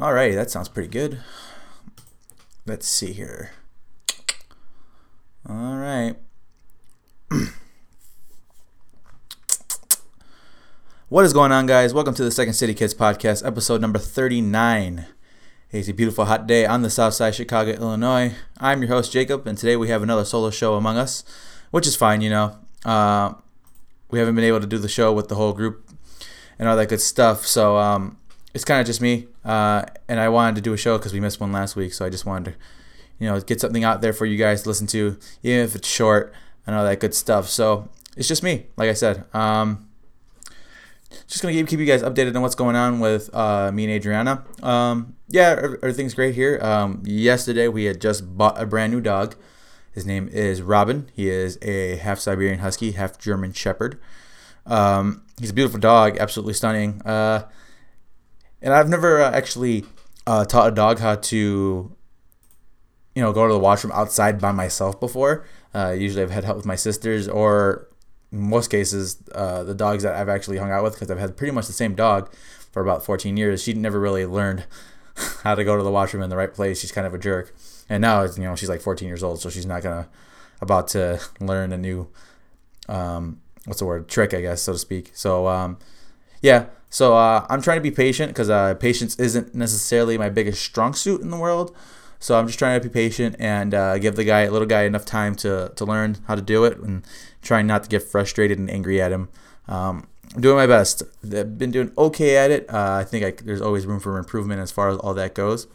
Alrighty, that sounds pretty good. Let's see here. All right. what is going on, guys? Welcome to the Second City Kids podcast, episode number 39. It's a beautiful hot day on the south side, Chicago, Illinois. I'm your host, Jacob, and today we have another solo show among us, which is fine, you know. Uh, we haven't been able to do the show with the whole group and all that good stuff, so um, it's kind of just me. Uh, and I wanted to do a show because we missed one last week, so I just wanted to, you know, get something out there for you guys to listen to, even if it's short and all that good stuff. So it's just me, like I said. Um, just gonna keep, keep you guys updated on what's going on with uh, me and Adriana. Um, yeah, everything's great here. Um, yesterday we had just bought a brand new dog. His name is Robin. He is a half Siberian Husky, half German Shepherd. Um, he's a beautiful dog, absolutely stunning. Uh, and I've never uh, actually uh, taught a dog how to, you know, go to the washroom outside by myself before. Uh, usually I've had help with my sisters or most cases uh, the dogs that I've actually hung out with because I've had pretty much the same dog for about 14 years. She never really learned how to go to the washroom in the right place. She's kind of a jerk. And now, you know, she's like 14 years old, so she's not gonna about to learn a new, um, what's the word, trick, I guess, so to speak. So, um, yeah. So uh, I'm trying to be patient because uh, patience isn't necessarily my biggest strong suit in the world. So I'm just trying to be patient and uh, give the guy, little guy, enough time to to learn how to do it and trying not to get frustrated and angry at him. Um, I'm doing my best. I've been doing okay at it. Uh, I think I, there's always room for improvement as far as all that goes.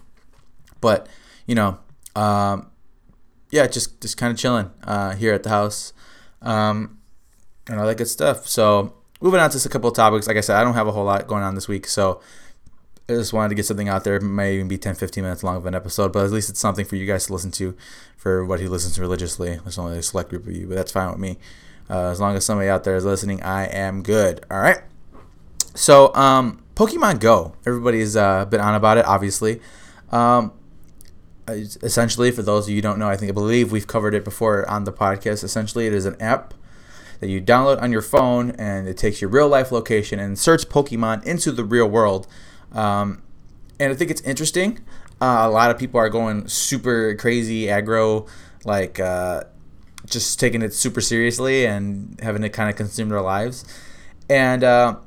But you know, um, yeah, just just kind of chilling uh, here at the house, um, and all that good stuff. So moving on to just a couple of topics. Like I said, I don't have a whole lot going on this week, so I just wanted to get something out there. It may even be 10, 15 minutes long of an episode, but at least it's something for you guys to listen to for what he listens to religiously. There's only a select group of you, but that's fine with me. Uh, as long as somebody out there is listening, I am good. All right. So, um, Pokemon Go. Everybody's uh, been on about it, obviously. Um, essentially, for those of you who don't know, I think I believe we've covered it before on the podcast. Essentially, it is an app that you download on your phone, and it takes your real life location and inserts Pokemon into the real world. Um, and I think it's interesting. Uh, a lot of people are going super crazy aggro, like uh, just taking it super seriously and having it kind of consume their lives. And uh,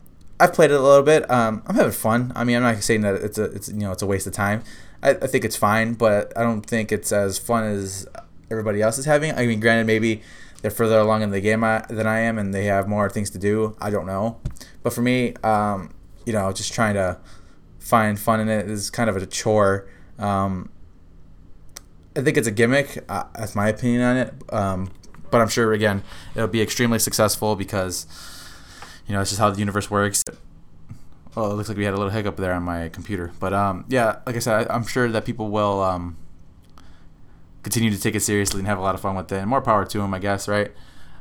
I've played it a little bit. Um, I'm having fun. I mean, I'm not saying that it's a it's you know it's a waste of time. I, I think it's fine, but I don't think it's as fun as everybody else is having. I mean, granted, maybe they're further along in the game than I am, and they have more things to do. I don't know, but for me, um, you know, just trying to find fun in it is kind of a chore. Um, I think it's a gimmick. Uh, that's my opinion on it. Um, but I'm sure again it'll be extremely successful because you know it's just how the universe works. Well, it looks like we had a little hiccup there on my computer, but um, yeah, like I said, I, am sure that people will um, continue to take it seriously and have a lot of fun with it. And more power to them, I guess, right?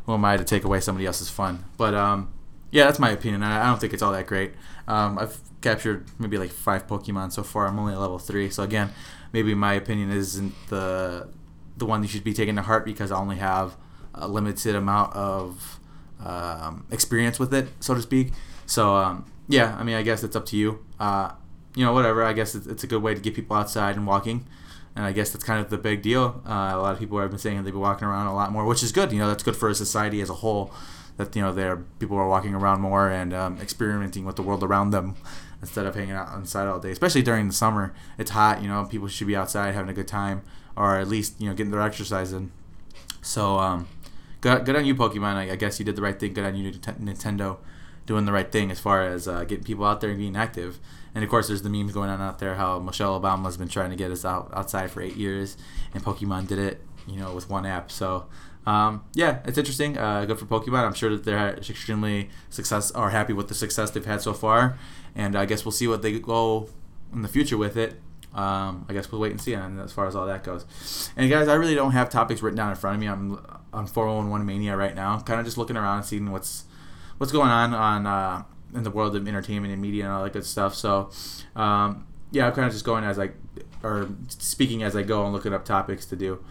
Who am I to take away somebody else's fun? But um, yeah, that's my opinion. I, I don't think it's all that great. Um, I've captured maybe like five Pokemon so far. I'm only at level three, so again, maybe my opinion isn't the the one you should be taking to heart because I only have a limited amount of um, experience with it, so to speak. So um, yeah, I mean, I guess it's up to you. Uh, you know, whatever. I guess it's, it's, a good way to get people outside and walking, and I guess that's kind of the big deal. Uh, a lot of people have been saying they've been walking around a lot more, which is good. You know, that's good for society as a whole. That you know, there people are walking around more and um, experimenting with the world around them instead of hanging out inside all day. Especially during the summer, it's hot. You know, people should be outside having a good time, or at least you know getting their exercise in. So, um, good, good on you, Pokemon. I, I, guess you did the right thing. Good on you, Nintendo, doing the right thing as far as uh, getting people out there and being active. And of course, there's the memes going on out there how Michelle Obama has been trying to get us out outside for eight years, and Pokemon did it, you know, with one app. So. Um, yeah, it's interesting. Uh, good for Pokemon. I'm sure that they're extremely success or happy with the success they've had so far, and I guess we'll see what they go in the future with it. Um, I guess we'll wait and see on as far as all that goes. And guys, I really don't have topics written down in front of me. I'm on 411 Mania right now, kind of just looking around and seeing what's what's going on on uh, in the world of entertainment and media and all that good stuff. So, um, yeah, I'm kind of just going as I or speaking as I go and looking up topics to do.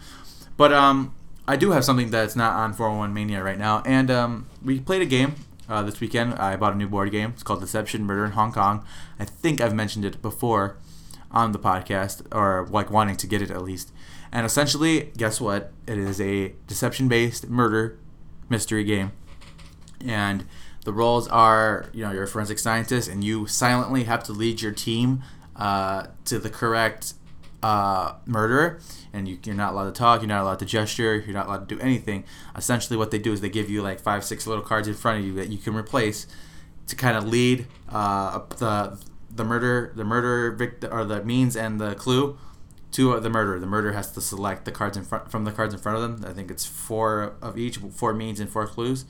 But um, I do have something that's not on 411 Mania right now, and um, we played a game uh, this weekend. I bought a new board game. It's called Deception Murder in Hong Kong. I think I've mentioned it before on the podcast or like wanting to get it at least. And essentially, guess what? It is a deception-based murder mystery game, and the roles are you know you're a forensic scientist and you silently have to lead your team uh, to the correct uh, murderer. And you, are not allowed to talk you're not allowed to gesture you're not allowed to do anything. Essentially what they do is they give you like five six little cards in front of you that you can replace to kind of lead uh, the the murder the murder victim or the means and the clue to the murderer. The murderer has to select the cards in front from the cards in front of them. I think it's four of each four means and four clues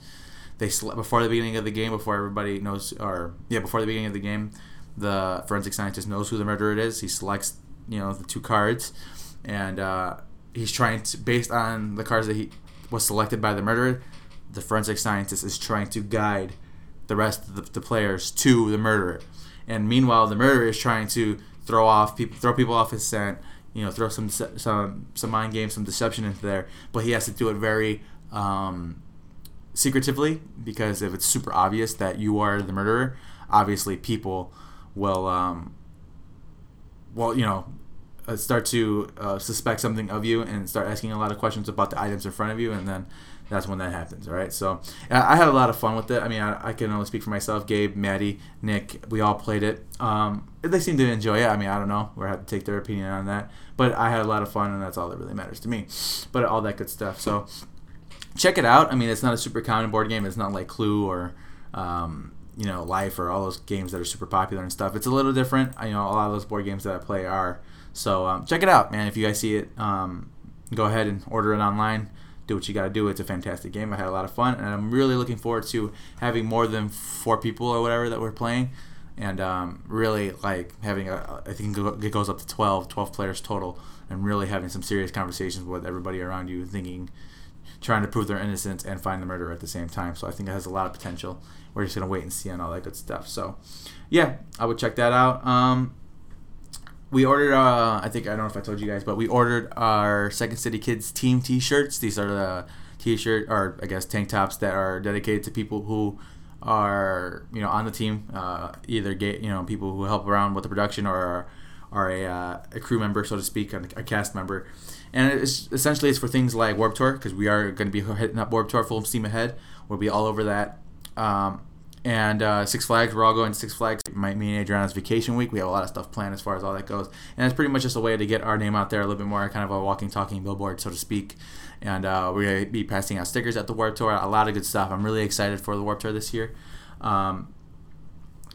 they select before the beginning of the game before everybody knows or yeah before the beginning of the game the forensic scientist knows who the murderer is he selects you know the two cards, and uh, he's trying to based on the cards that he was selected by the murderer. The forensic scientist is trying to guide the rest of the, the players to the murderer, and meanwhile the murderer is trying to throw off people, throw people off his scent. You know, throw some some some mind games, some deception into there, but he has to do it very um, secretively because if it's super obvious that you are the murderer, obviously people will um, well, you know, uh, start to uh, suspect something of you and start asking a lot of questions about the items in front of you, and then that's when that happens. All right. So I had a lot of fun with it. I mean, I, I can only speak for myself. Gabe, Maddie, Nick, we all played it. Um, they seemed to enjoy it. I mean, I don't know. We're have to take their opinion on that. But I had a lot of fun, and that's all that really matters to me. But all that good stuff. So check it out. I mean, it's not a super common board game. It's not like Clue or. Um, you know, Life or all those games that are super popular and stuff. It's a little different. You know, a lot of those board games that I play are. So um, check it out, man. If you guys see it, um, go ahead and order it online. Do what you got to do. It's a fantastic game. I had a lot of fun, and I'm really looking forward to having more than four people or whatever that we're playing, and um, really like having a. I think it goes up to 12, 12 players total, and really having some serious conversations with everybody around you, thinking, trying to prove their innocence and find the murderer at the same time. So I think it has a lot of potential we're just gonna wait and see on all that good stuff. So, yeah, I would check that out. Um, we ordered. Uh, I think I don't know if I told you guys, but we ordered our Second City Kids team T-shirts. These are the T-shirt or I guess tank tops that are dedicated to people who are you know on the team, uh, either get you know people who help around with the production or are, a, uh, a crew member, so to speak, a, a cast member. And it's essentially it's for things like Warped Tour because we are going to be hitting up Warped Tour full steam ahead. We'll be all over that. Um, and uh, Six Flags, we're all going to Six Flags. My, me and Adriana's vacation week. We have a lot of stuff planned as far as all that goes. And it's pretty much just a way to get our name out there a little bit more, kind of a walking, talking billboard, so to speak. And uh, we're going to be passing out stickers at the Warped Tour. A lot of good stuff. I'm really excited for the Warped Tour this year. Um,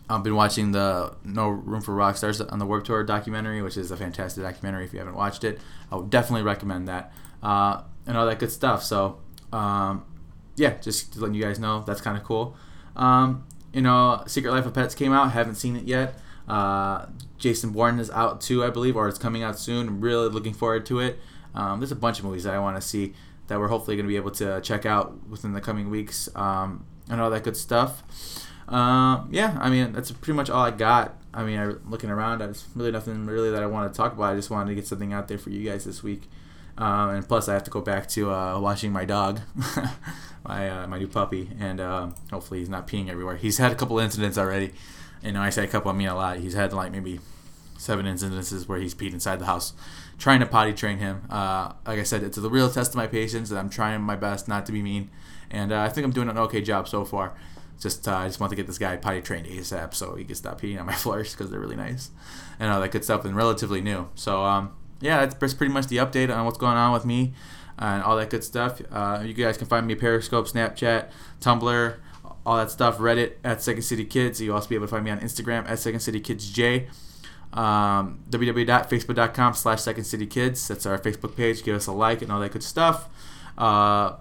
I've been watching the No Room for Rock Stars on the Warped Tour documentary, which is a fantastic documentary. If you haven't watched it, I would definitely recommend that. Uh, and all that good stuff. So, um, yeah, just letting you guys know that's kind of cool. Um, you know, Secret Life of Pets came out. Haven't seen it yet. Uh, Jason Bourne is out too, I believe, or it's coming out soon. Really looking forward to it. Um, there's a bunch of movies that I want to see that we're hopefully going to be able to check out within the coming weeks um, and all that good stuff. Uh, yeah, I mean that's pretty much all I got. I mean, I, looking around, there's really nothing really that I want to talk about. I just wanted to get something out there for you guys this week. Um, and plus, I have to go back to uh, watching my dog, my uh, my new puppy, and uh, hopefully he's not peeing everywhere. He's had a couple incidents already, and I say a couple, I mean a lot. He's had like maybe seven incidences where he's peed inside the house. Trying to potty train him. Uh, like I said, it's the real test of my patience, and I'm trying my best not to be mean. And uh, I think I'm doing an okay job so far. Just uh, I just want to get this guy potty trained ASAP so he can stop peeing on my floors because they're really nice and all that good stuff and relatively new. So um, yeah, that's pretty much the update on what's going on with me and all that good stuff. Uh, you guys can find me Periscope, Snapchat, Tumblr, all that stuff. Reddit at Second City Kids. You'll also be able to find me on Instagram at Second City Kids J. Um, www.facebook.com slash Second City Kids. That's our Facebook page. Give us a like and all that good stuff. Uh,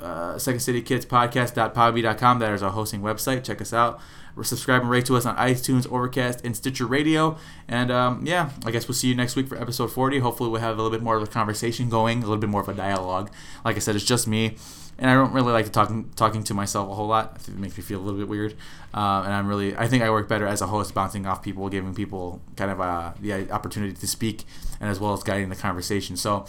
uh, Second City Kids Podcast.podbean.com. That is our hosting website. Check us out subscribe and rate to us on iTunes, Overcast, and Stitcher Radio. And um, yeah, I guess we'll see you next week for episode 40. Hopefully, we'll have a little bit more of a conversation going, a little bit more of a dialogue. Like I said, it's just me. And I don't really like to talk talking to myself a whole lot. It makes me feel a little bit weird. Uh, and I'm really, I think I work better as a host, bouncing off people, giving people kind of uh, the opportunity to speak, and as well as guiding the conversation. So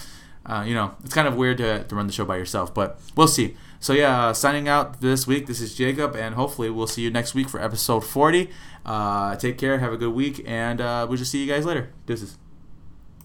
uh, you know, it's kind of weird to, to run the show by yourself, but we'll see. So yeah, uh, signing out this week. This is Jacob, and hopefully we'll see you next week for episode 40. Uh, take care, have a good week, and uh, we'll just see you guys later. Deuces.